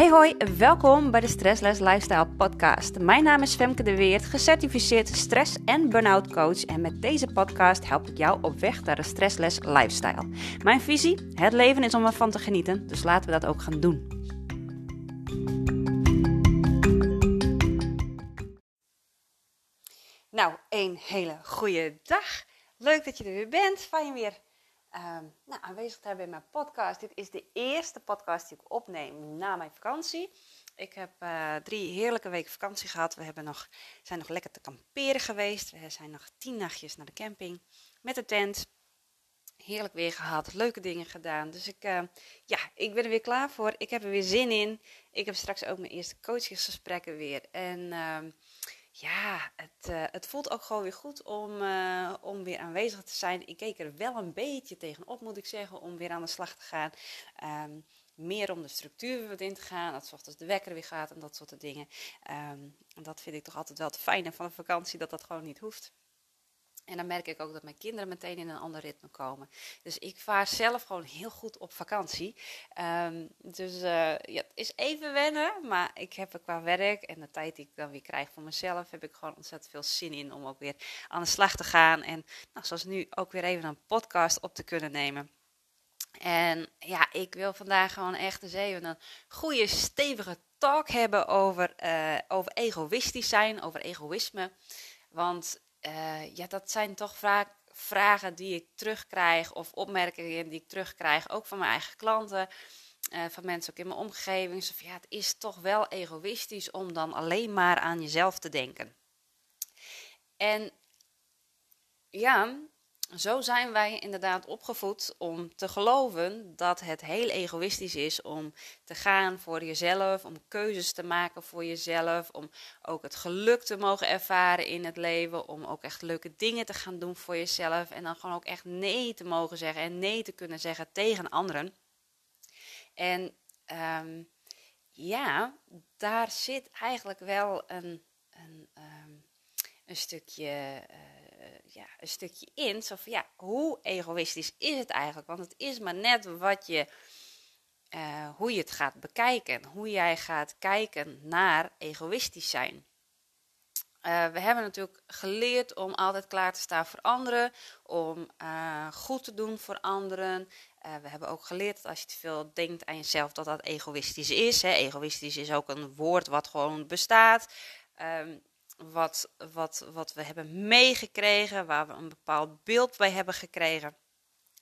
Hey hoi, welkom bij de Stressless Lifestyle podcast. Mijn naam is Femke de Weert, gecertificeerd stress- en burn-out coach en met deze podcast help ik jou op weg naar een stressless lifestyle. Mijn visie, het leven is om ervan te genieten, dus laten we dat ook gaan doen. Nou, een hele goede dag. Leuk dat je er weer bent. Fijn weer Ehm, nou, aanwezig hebben in mijn podcast. Dit is de eerste podcast die ik opneem na mijn vakantie. Ik heb uh, drie heerlijke weken vakantie gehad. We hebben nog, zijn nog lekker te kamperen geweest. We zijn nog tien nachtjes naar de camping met de tent. Heerlijk weer gehad, leuke dingen gedaan. Dus ik, uh, ja, ik ben er weer klaar voor. Ik heb er weer zin in. Ik heb straks ook mijn eerste coachingsgesprekken weer. En uh, ja, het, uh, het voelt ook gewoon weer goed om, uh, om weer aanwezig te zijn. Ik keek er wel een beetje tegenop, moet ik zeggen, om weer aan de slag te gaan. Um, meer om de structuur weer in te gaan. Dat ochtends de wekker weer gaat en dat soort dingen. En dat vind ik toch altijd wel het fijne van een vakantie, dat dat gewoon niet hoeft. En dan merk ik ook dat mijn kinderen meteen in een ander ritme komen. Dus ik vaar zelf gewoon heel goed op vakantie. Um, dus uh, ja, het is even wennen, maar ik heb er qua werk en de tijd die ik dan weer krijg voor mezelf, heb ik gewoon ontzettend veel zin in om ook weer aan de slag te gaan. En nou, zoals nu ook weer even een podcast op te kunnen nemen. En ja, ik wil vandaag gewoon echt eens even een goede, stevige talk hebben over, uh, over egoïstisch zijn, over egoïsme. Want uh, ja, dat zijn toch vaak vragen die ik terugkrijg of opmerkingen die ik terugkrijg, ook van mijn eigen klanten, uh, van mensen ook in mijn omgeving. Zo van, ja, het is toch wel egoïstisch om dan alleen maar aan jezelf te denken. En ja, zo zijn wij inderdaad opgevoed om te geloven dat het heel egoïstisch is om te gaan voor jezelf, om keuzes te maken voor jezelf, om ook het geluk te mogen ervaren in het leven, om ook echt leuke dingen te gaan doen voor jezelf en dan gewoon ook echt nee te mogen zeggen en nee te kunnen zeggen tegen anderen. En um, ja, daar zit eigenlijk wel een, een, um, een stukje. Uh, ja, een stukje in. Zo van ja, hoe egoïstisch is het eigenlijk? Want het is maar net wat je, uh, hoe je het gaat bekijken. Hoe jij gaat kijken naar egoïstisch zijn. Uh, we hebben natuurlijk geleerd om altijd klaar te staan voor anderen, om goed te doen voor anderen. we hebben ook geleerd dat als je te veel denkt aan jezelf, dat dat egoïstisch is. Hè. Egoïstisch is ook een woord wat gewoon bestaat. Um, wat, wat, wat we hebben meegekregen, waar we een bepaald beeld bij hebben gekregen.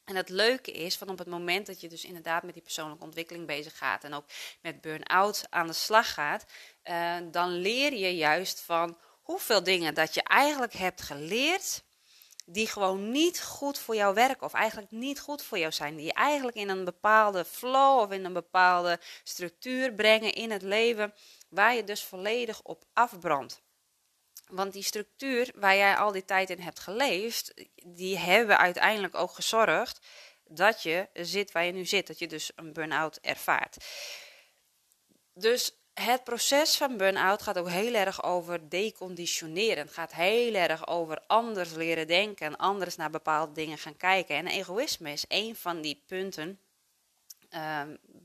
En het leuke is, van op het moment dat je dus inderdaad met die persoonlijke ontwikkeling bezig gaat en ook met burn-out aan de slag gaat, uh, dan leer je juist van hoeveel dingen dat je eigenlijk hebt geleerd, die gewoon niet goed voor jou werken of eigenlijk niet goed voor jou zijn. Die eigenlijk in een bepaalde flow of in een bepaalde structuur brengen in het leven, waar je dus volledig op afbrandt. Want die structuur waar jij al die tijd in hebt geleefd, die hebben uiteindelijk ook gezorgd dat je zit waar je nu zit. Dat je dus een burn-out ervaart. Dus het proces van burn-out gaat ook heel erg over deconditioneren. Het gaat heel erg over anders leren denken en anders naar bepaalde dingen gaan kijken. En egoïsme is een van die punten uh,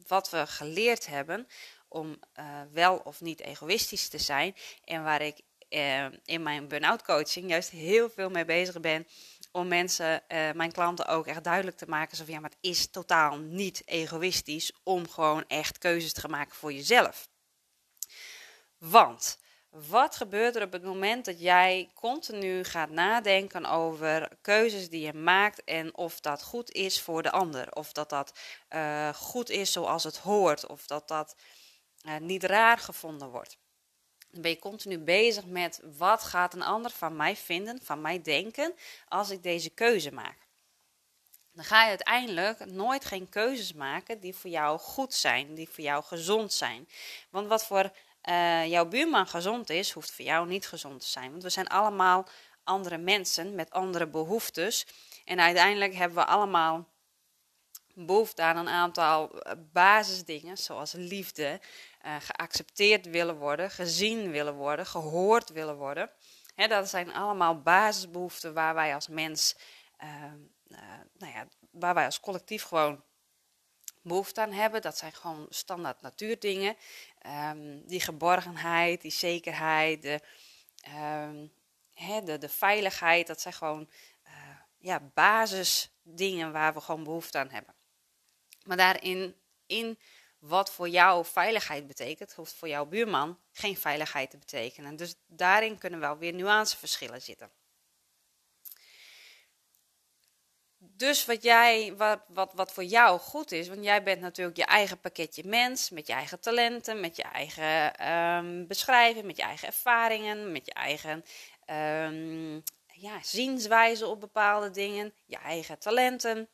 wat we geleerd hebben om uh, wel of niet egoïstisch te zijn. En waar ik uh, in mijn burn-out coaching juist heel veel mee bezig ben. Om mensen, uh, mijn klanten ook echt duidelijk te maken. Zo van ja, maar het is totaal niet egoïstisch om gewoon echt keuzes te maken voor jezelf. Want wat gebeurt er op het moment dat jij continu gaat nadenken over keuzes die je maakt en of dat goed is voor de ander? Of dat dat uh, goed is zoals het hoort? Of dat dat niet raar gevonden wordt? Dan ben je continu bezig met wat gaat een ander van mij vinden, van mij denken, als ik deze keuze maak. Dan ga je uiteindelijk nooit geen keuzes maken die voor jou goed zijn, die voor jou gezond zijn. Want wat voor uh, jouw buurman gezond is, hoeft voor jou niet gezond te zijn. Want we zijn allemaal andere mensen met andere behoeftes. En uiteindelijk hebben we allemaal behoefte aan een aantal eh, basisdingen, zoals liefde, uh, geaccepteerd willen worden, gezien willen worden, gehoord willen worden. Dat zijn allemaal basisbehoeften waar wij als mens, uh, uh, nou ja, waar wij als collectief gewoon behoefte aan hebben. Dat zijn gewoon standaard natuurdingen. Um, die geborgenheid, die zekerheid, de, um, de, de, veiligheid, dat zijn gewoon ja, basisdingen waar we gewoon behoefte aan hebben. Maar daarin, in wat voor jou veiligheid betekent, hoeft voor jouw buurman geen veiligheid te betekenen. Dus daarin kunnen wel weer nuanceverschillen zitten. Dus wat, jij, wat, wat, wat voor jou goed is, want jij bent natuurlijk je eigen pakketje mens, met je eigen talenten, met je eigen um, beschrijving, met je eigen ervaringen, met je eigen um, ja, zienswijze op bepaalde dingen, je eigen talenten.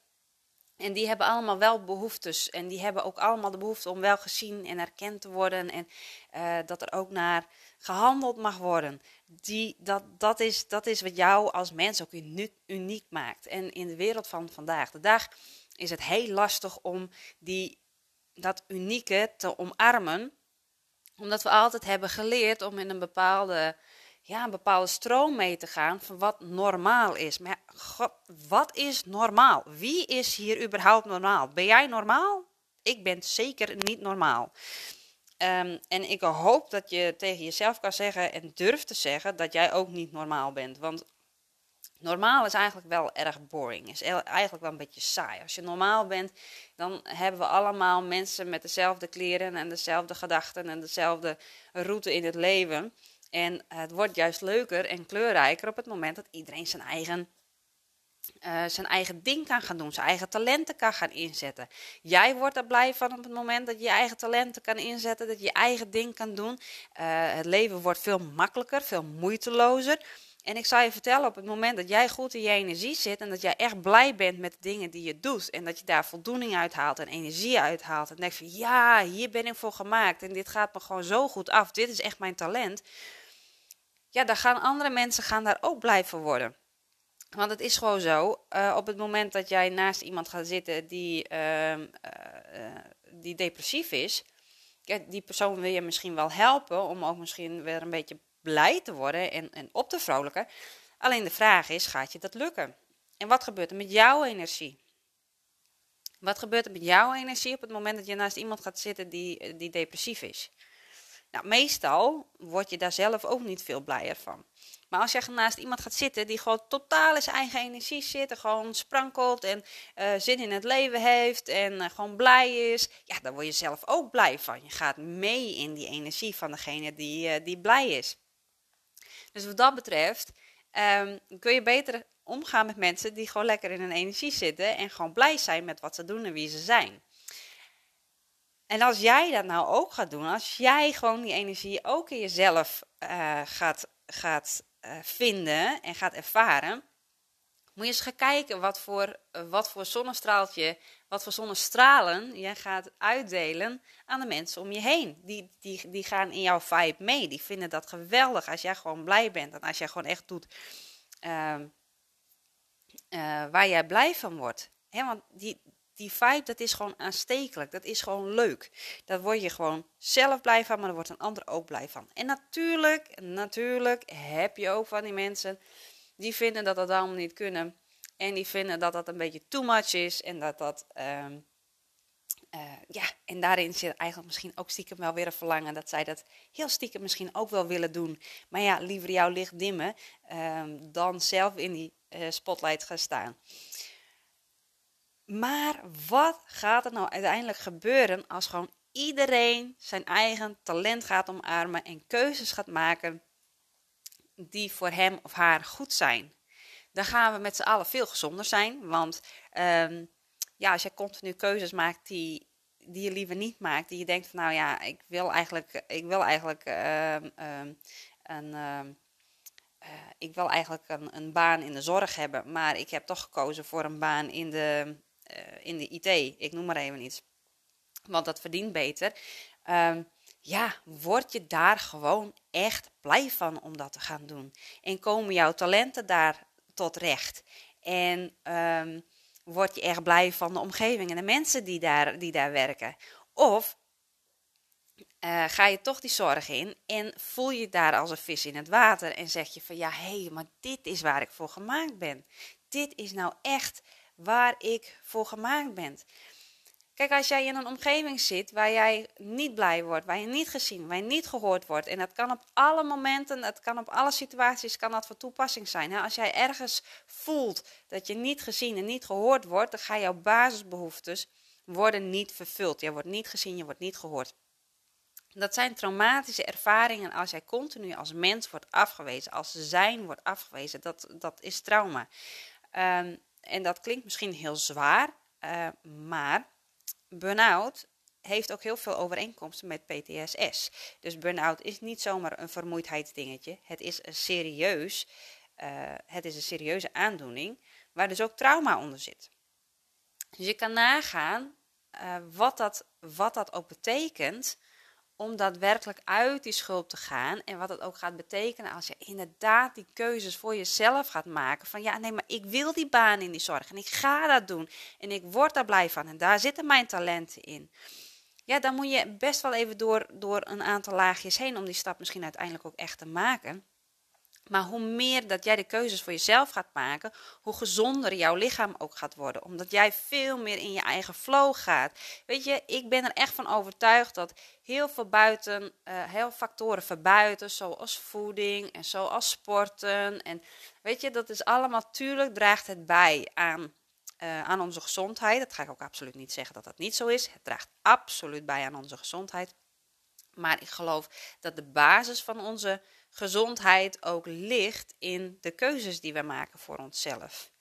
En die hebben allemaal wel behoeftes. En die hebben ook allemaal de behoefte om wel gezien en erkend te worden. En uh, dat er ook naar gehandeld mag worden. Die, dat, dat, is, dat is wat jou als mens ook uniek, uniek maakt. En in de wereld van vandaag de dag is het heel lastig om die, dat unieke te omarmen. Omdat we altijd hebben geleerd om in een bepaalde ja, een bepaalde stroom mee te gaan van wat normaal is. Maar God, wat is normaal? Wie is hier überhaupt normaal? Ben jij normaal? Ik ben zeker niet normaal. Um, en ik hoop dat je tegen jezelf kan zeggen en durft te zeggen dat jij ook niet normaal bent. Want normaal is eigenlijk wel erg boring. Is eigenlijk wel een beetje saai. Als je normaal bent, dan hebben we allemaal mensen met dezelfde kleren en dezelfde gedachten en dezelfde route in het leven. En het wordt juist leuker en kleurrijker op het moment dat iedereen zijn eigen, uh, zijn eigen ding kan gaan doen, zijn eigen talenten kan gaan inzetten. Jij wordt er blij van op het moment dat je je eigen talenten kan inzetten, dat je je eigen ding kan doen. Uh, het leven wordt veel makkelijker, veel moeitelozer. En ik zal je vertellen, op het moment dat jij goed in je energie zit en dat jij echt blij bent met de dingen die je doet en dat je daar voldoening uit haalt en energie uit haalt en denkt van ja, hier ben ik voor gemaakt en dit gaat me gewoon zo goed af, dit is echt mijn talent ja, dan gaan andere mensen gaan daar ook blij van worden. Want het is gewoon zo, uh, op het moment dat jij naast iemand gaat zitten die, uh, uh, die depressief is, die persoon wil je misschien wel helpen om ook misschien weer een beetje blij te worden en, en op te vrolijken. Alleen de vraag is, gaat je dat lukken? En wat gebeurt er met jouw energie? Wat gebeurt er met jouw energie op het moment dat je naast iemand gaat zitten die, die depressief is? Nou, meestal word je daar zelf ook niet veel blijer van. Maar als je naast iemand gaat zitten die gewoon totaal in zijn eigen energie zit, en gewoon sprankelt en uh, zin in het leven heeft en uh, gewoon blij is, ja, dan word je zelf ook blij van. Je gaat mee in die energie van degene die, uh, die blij is. Dus wat dat betreft um, kun je beter omgaan met mensen die gewoon lekker in hun energie zitten en gewoon blij zijn met wat ze doen en wie ze zijn. En als jij dat nou ook gaat doen, als jij gewoon die energie ook in jezelf uh, gaat, gaat uh, vinden en gaat ervaren, moet je eens gaan kijken wat voor, wat voor zonnestraaltje, wat voor zonnestralen je gaat uitdelen aan de mensen om je heen. Die, die, die gaan in jouw vibe mee. Die vinden dat geweldig als jij gewoon blij bent en als jij gewoon echt doet ehm, waar jij blij van wordt. Want die, die vibe, dat is gewoon aanstekelijk. Dat is gewoon leuk. Daar word je gewoon zelf blij van, maar daar wordt een ander ook blij van. En natuurlijk, natuurlijk heb je ook van die mensen die vinden dat dat allemaal niet kunnen. En die vinden dat dat een beetje too much is. En dat dat, um, uh, ja, en daarin zit eigenlijk misschien ook stiekem wel weer een verlangen. Dat zij dat heel stiekem misschien ook wel willen doen. Maar ja, liever jouw licht dimmen um, dan zelf in die uh, spotlight gaan staan. Maar wat gaat er nou uiteindelijk gebeuren als gewoon iedereen zijn eigen talent gaat omarmen en keuzes gaat maken die voor hem of haar goed zijn? Dan gaan we met z'n allen veel gezonder zijn. Want um, ja, als je continu keuzes maakt die, die je liever niet maakt, die je denkt van nou ja, ik wil eigenlijk, ik wil eigenlijk uh, um, een. Uh, ik wil eigenlijk een, een, baan in de zorg hebben, maar ik heb toch gekozen voor een baan in de, in de IT, ik noem maar even iets, want dat verdient beter. Um, ja, word je daar gewoon echt blij van om dat te gaan doen? En komen jouw talenten daar tot recht? En um, word je echt blij van de omgeving en de mensen die daar, die daar werken? Of uh, ga je toch die zorg in en voel je daar als een vis in het water en zeg je van ja, hé, hey, maar dit is waar ik voor gemaakt ben. Dit is nou echt waar ik voor gemaakt ben. Kijk, als jij in een omgeving zit waar jij niet blij wordt, waar je niet gezien, waar je niet gehoord wordt, en dat kan op alle momenten, het kan op alle situaties, kan dat van toepassing zijn. Als jij ergens voelt dat je niet gezien en niet gehoord wordt, dan gaan jouw basisbehoeftes worden niet vervuld. Je wordt niet gezien, je wordt niet gehoord. Dat zijn traumatische ervaringen als jij continu als mens wordt afgewezen, als zijn wordt afgewezen. Dat, dat is trauma. Um, en dat klinkt misschien heel zwaar, uh, maar burn-out heeft ook heel veel overeenkomsten met PTSS. Dus burn-out is niet zomaar een vermoeidheidsdingetje. Het is een serieus, uh, het is een serieuze aandoening waar dus ook trauma onder zit. Dus je kan nagaan uh, wat, dat, wat dat ook betekent om daadwerkelijk uit die schuld te gaan. En wat het ook gaat betekenen als je inderdaad die keuzes voor jezelf gaat maken. Van ja, nee, maar ik wil die baan in die zorg en ik ga dat doen. En ik word daar blij van en daar zitten mijn talenten in. Ja, dan moet je best wel even door, door een aantal laagjes heen om die stap misschien uiteindelijk ook echt te maken. Maar hoe meer dat jij de keuzes voor jezelf gaat maken, hoe gezonder jouw lichaam ook gaat worden. Omdat jij veel meer in je eigen flow gaat. Weet je, ik ben er echt van overtuigd dat heel veel buiten, uh, heel factoren verbuiten, zoals voeding en zoals sporten. En weet je, dat is allemaal, natuurlijk draagt het bij aan, uh, aan onze gezondheid. Dat ga ik ook absoluut niet zeggen dat dat niet zo is. Het draagt absoluut bij aan onze gezondheid. Maar ik geloof dat de basis van onze gezondheid ook ligt in de keuzes die we maken voor onszelf.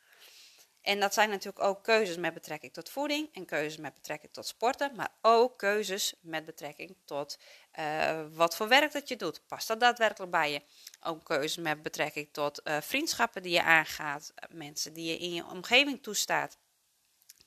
En dat zijn natuurlijk ook keuzes met betrekking tot voeding en keuzes met betrekking tot sporten, maar ook keuzes met betrekking tot uh, wat voor werk dat je doet. Past dat daadwerkelijk bij je? Ook keuzes met betrekking tot uh, vriendschappen die je aangaat, mensen die je in je omgeving toestaat.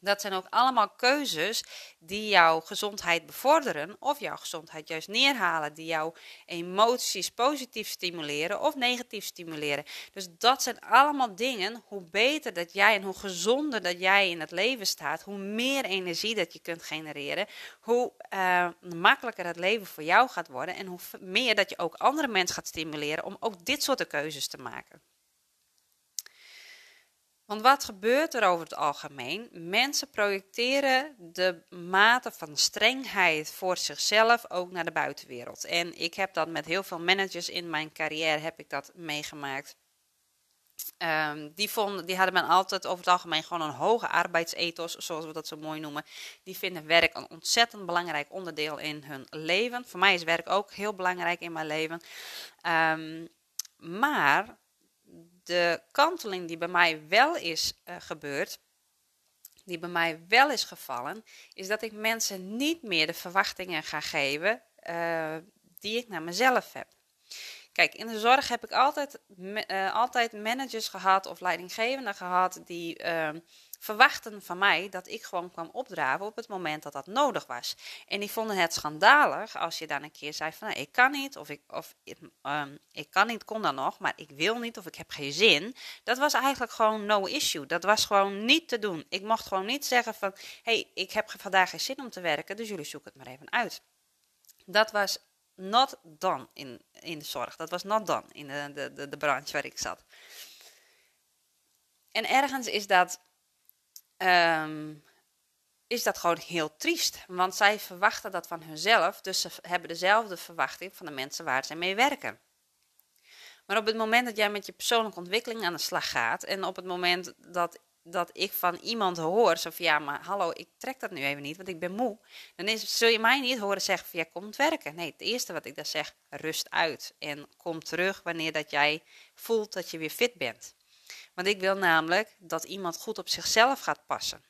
Dat zijn ook allemaal keuzes die jouw gezondheid bevorderen of jouw gezondheid juist neerhalen, die jouw emoties positief stimuleren of negatief stimuleren. Dus dat zijn allemaal dingen, hoe beter dat jij en hoe gezonder dat jij in het leven staat, hoe meer energie dat je kunt genereren, hoe uh, makkelijker het leven voor jou gaat worden en hoe meer dat je ook andere mensen gaat stimuleren om ook dit soort keuzes te maken. Want wat gebeurt er over het algemeen? Mensen projecteren de mate van strengheid voor zichzelf ook naar de buitenwereld. En ik heb dat met heel veel managers in mijn carrière heb ik dat meegemaakt. Um, die, vonden, die hadden men altijd over het algemeen gewoon een hoge arbeidsethos, zoals we dat zo mooi noemen. Die vinden werk een ontzettend belangrijk onderdeel in hun leven. Voor mij is werk ook heel belangrijk in mijn leven. Um, maar de kanteling die bij mij wel is uh, gebeurd, die bij mij wel is gevallen, is dat ik mensen niet meer de verwachtingen ga geven uh, die ik naar mezelf heb. Kijk, in de zorg heb ik altijd, uh, altijd managers gehad of leidinggevenden gehad die ehm, verwachten van mij dat ik gewoon kwam opdraven op het moment dat dat nodig was. En die vonden het schandalig als je dan een keer zei van nou, ik kan niet, of, ik, of um, ik kan niet, kon dan nog, maar ik wil niet of ik heb geen zin. Dat was eigenlijk gewoon no issue. Dat was gewoon niet te doen. Ik mocht gewoon niet zeggen van hey, ik heb vandaag geen zin om te werken, dus jullie zoeken het maar even uit. Dat was not done in, in de zorg. Dat was not done in de, de, de, de branche waar ik zat. En ergens is dat um, is dat gewoon heel triest. Want zij verwachten dat van hunzelf, dus ze hebben dezelfde verwachting van de mensen waar ze mee werken. Maar op het moment dat jij met je persoonlijke ontwikkeling aan de slag gaat en op het moment dat, dat ik van iemand hoor, zo van ja, maar hallo, ik trek dat nu even niet, want ik ben moe, dan is, zul je mij niet horen zeggen van ja, kom werken. Nee, het eerste wat ik dan zeg, rust uit en kom terug wanneer dat jij voelt dat je weer fit bent. Want ik wil namelijk dat iemand goed op zichzelf gaat passen.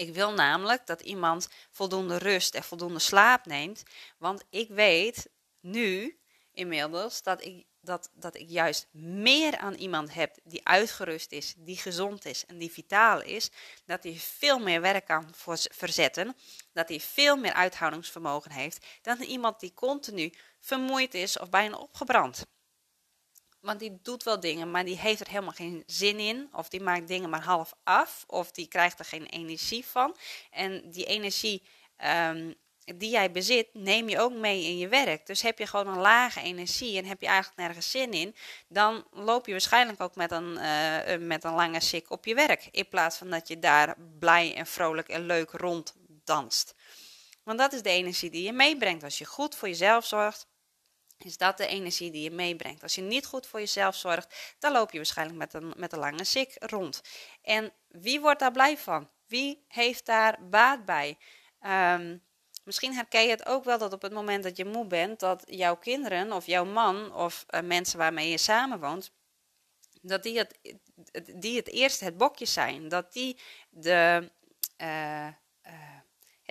Ik wil namelijk dat iemand voldoende rust en voldoende slaap neemt. Want ik weet nu inmiddels dat ik, dat, dat ik juist meer aan iemand heb die uitgerust is, die gezond is en die vitaal is. Dat hij veel meer werk kan verzetten. Dat hij veel meer uithoudingsvermogen heeft dan iemand die continu vermoeid is of bijna opgebrand. Want die doet wel dingen, maar die heeft er helemaal geen zin in. Of die maakt dingen maar half af. Of die krijgt er geen energie van. En die energie um, die jij bezit, neem je ook mee in je werk. Dus heb je gewoon een lage energie en heb je eigenlijk nergens zin in, dan loop je waarschijnlijk ook met een, uh, met een lange sik op je werk. In plaats van dat je daar blij en vrolijk en leuk rond danst. Want dat is de energie die je meebrengt. Als je goed voor jezelf zorgt, is dat de energie die je meebrengt. Als je niet goed voor jezelf zorgt, dan loop je waarschijnlijk met een, met een lange sik rond. En wie wordt daar blij van? Wie heeft daar baat bij? Ehm, misschien herken je het ook wel dat op het moment dat je moe bent, dat jouw kinderen of jouw man of uh, mensen waarmee je samenwoont, dat die het, die het eerst het bokje zijn. Dat die de. Uh,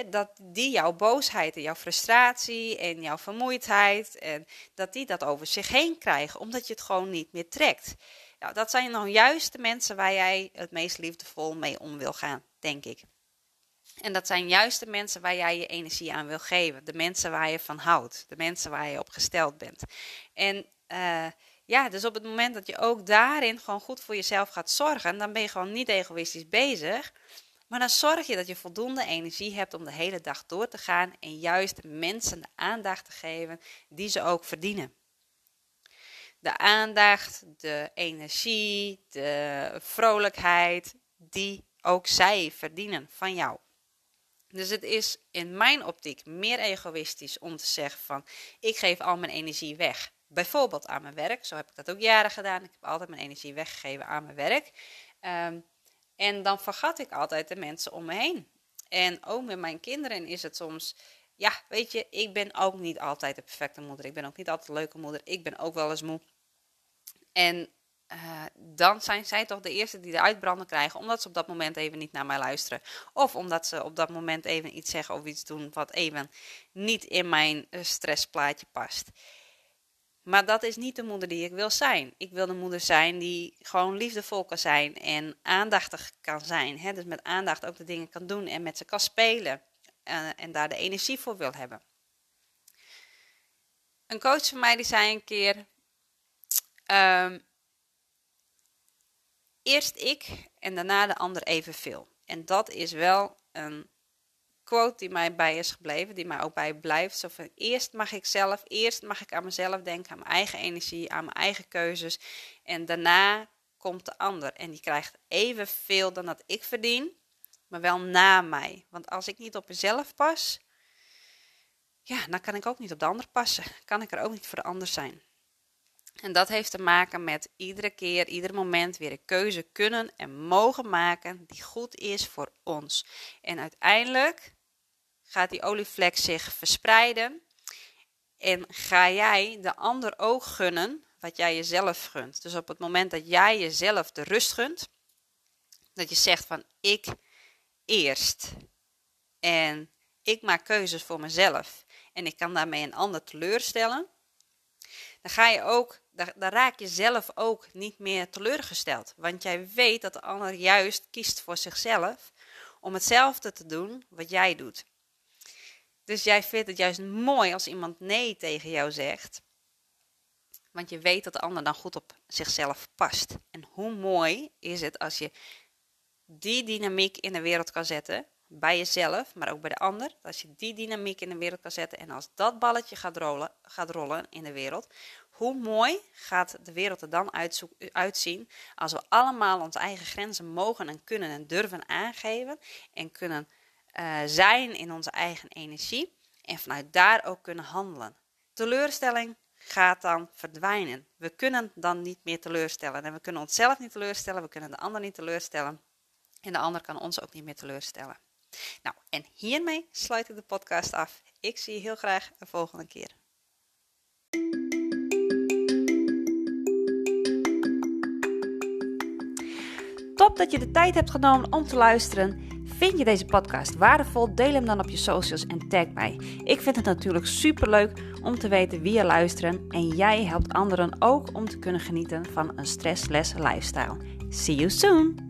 dat die jouw boosheid en jouw frustratie en jouw vermoeidheid, en dat die dat over zich heen krijgen, omdat je het gewoon niet meer trekt. Nou, dat zijn nou juist de mensen waar jij het meest liefdevol mee om wil gaan, denk ik. En dat zijn juist de mensen waar jij je energie aan wil geven. De mensen waar je van houdt. De mensen waar je op gesteld bent. En uh, ja, dus op het moment dat je ook daarin gewoon goed voor jezelf gaat zorgen, dan ben je gewoon niet egoïstisch bezig. Maar dan zorg je dat je voldoende energie hebt om de hele dag door te gaan en juist mensen de aandacht te geven die ze ook verdienen. De aandacht, de energie, de vrolijkheid die ook zij verdienen van jou. Dus het is in mijn optiek meer egoïstisch om te zeggen van ik geef al mijn energie weg. Bijvoorbeeld aan mijn werk. Zo heb ik dat ook jaren gedaan. Ik heb altijd mijn energie weggegeven aan mijn werk. Um, en dan vergat ik altijd de mensen om me heen. En ook met mijn kinderen is het soms, ja, weet je, ik ben ook niet altijd de perfecte moeder. Ik ben ook niet altijd een leuke moeder. Ik ben ook wel eens moe. En uh, dan zijn zij toch de eerste die de uitbranden krijgen, omdat ze op dat moment even niet naar mij luisteren. Of omdat ze op dat moment even iets zeggen of iets doen wat even niet in mijn uh, stressplaatje past. Maar dat is niet de moeder die ik wil zijn. Ik wil de moeder zijn die gewoon liefdevol kan zijn en aandachtig kan zijn. Hè? Dus met aandacht ook de dingen kan doen en met ze kan spelen. Uh, en daar de energie voor wil hebben. Een coach van mij die zei een keer: um, Eerst ik en daarna de ander evenveel. En dat is wel een quote die mij bij is gebleven, die mij ook bij blijft. Zo van, eerst mag ik zelf, eerst mag ik aan mezelf denken, aan mijn eigen energie, aan mijn eigen keuzes. En daarna komt de ander en die krijgt evenveel dan dat ik verdien, maar wel na mij. Want als ik niet op mezelf pas, ja, dan kan ik ook niet op de ander passen. Kan ik er ook niet voor de ander zijn. En dat heeft te maken met iedere keer, ieder moment weer een keuze kunnen en mogen maken die goed is voor ons. En uiteindelijk gaat die olievlek zich verspreiden. En ga jij de ander ook gunnen wat jij jezelf gunt. Dus op het moment dat jij jezelf de rust gunt, dat je zegt van ik eerst. En ik maak keuzes voor mezelf. En ik kan daarmee een ander teleurstellen. Dan ga je ook, dan, dan raak je zelf ook niet meer teleurgesteld. Want jij weet dat de ander juist kiest voor zichzelf om hetzelfde te doen wat jij doet. Dus jij vindt het juist mooi als iemand nee tegen jou zegt. Want je weet dat de ander dan goed op zichzelf past. En hoe mooi is het als je die dynamiek in de wereld kan zetten. Bij jezelf, maar ook bij de ander. Als je die dynamiek in de wereld kan zetten. En als dat balletje gaat rollen, gaat rollen in de wereld. Hoe mooi gaat de wereld er dan uitzien als we allemaal onze eigen grenzen mogen en kunnen en durven aangeven. En kunnen uh, zijn in onze eigen energie en vanuit daar ook kunnen handelen. Teleurstelling gaat dan verdwijnen. We kunnen dan niet meer teleurstellen. En we kunnen onszelf niet teleurstellen, we kunnen de ander niet teleurstellen. En de ander kan ons ook niet meer teleurstellen. Nou, en hiermee sluit ik de podcast af. Ik zie je heel graag de volgende keer. Top dat je de tijd hebt genomen om te luisteren. Vind je deze podcast waardevol? Deel hem dan op je socials en tag mij. Ik vind het natuurlijk super leuk om te weten wie je luisteren en jij helpt anderen ook om te kunnen genieten van een stressless lifestyle. See you soon!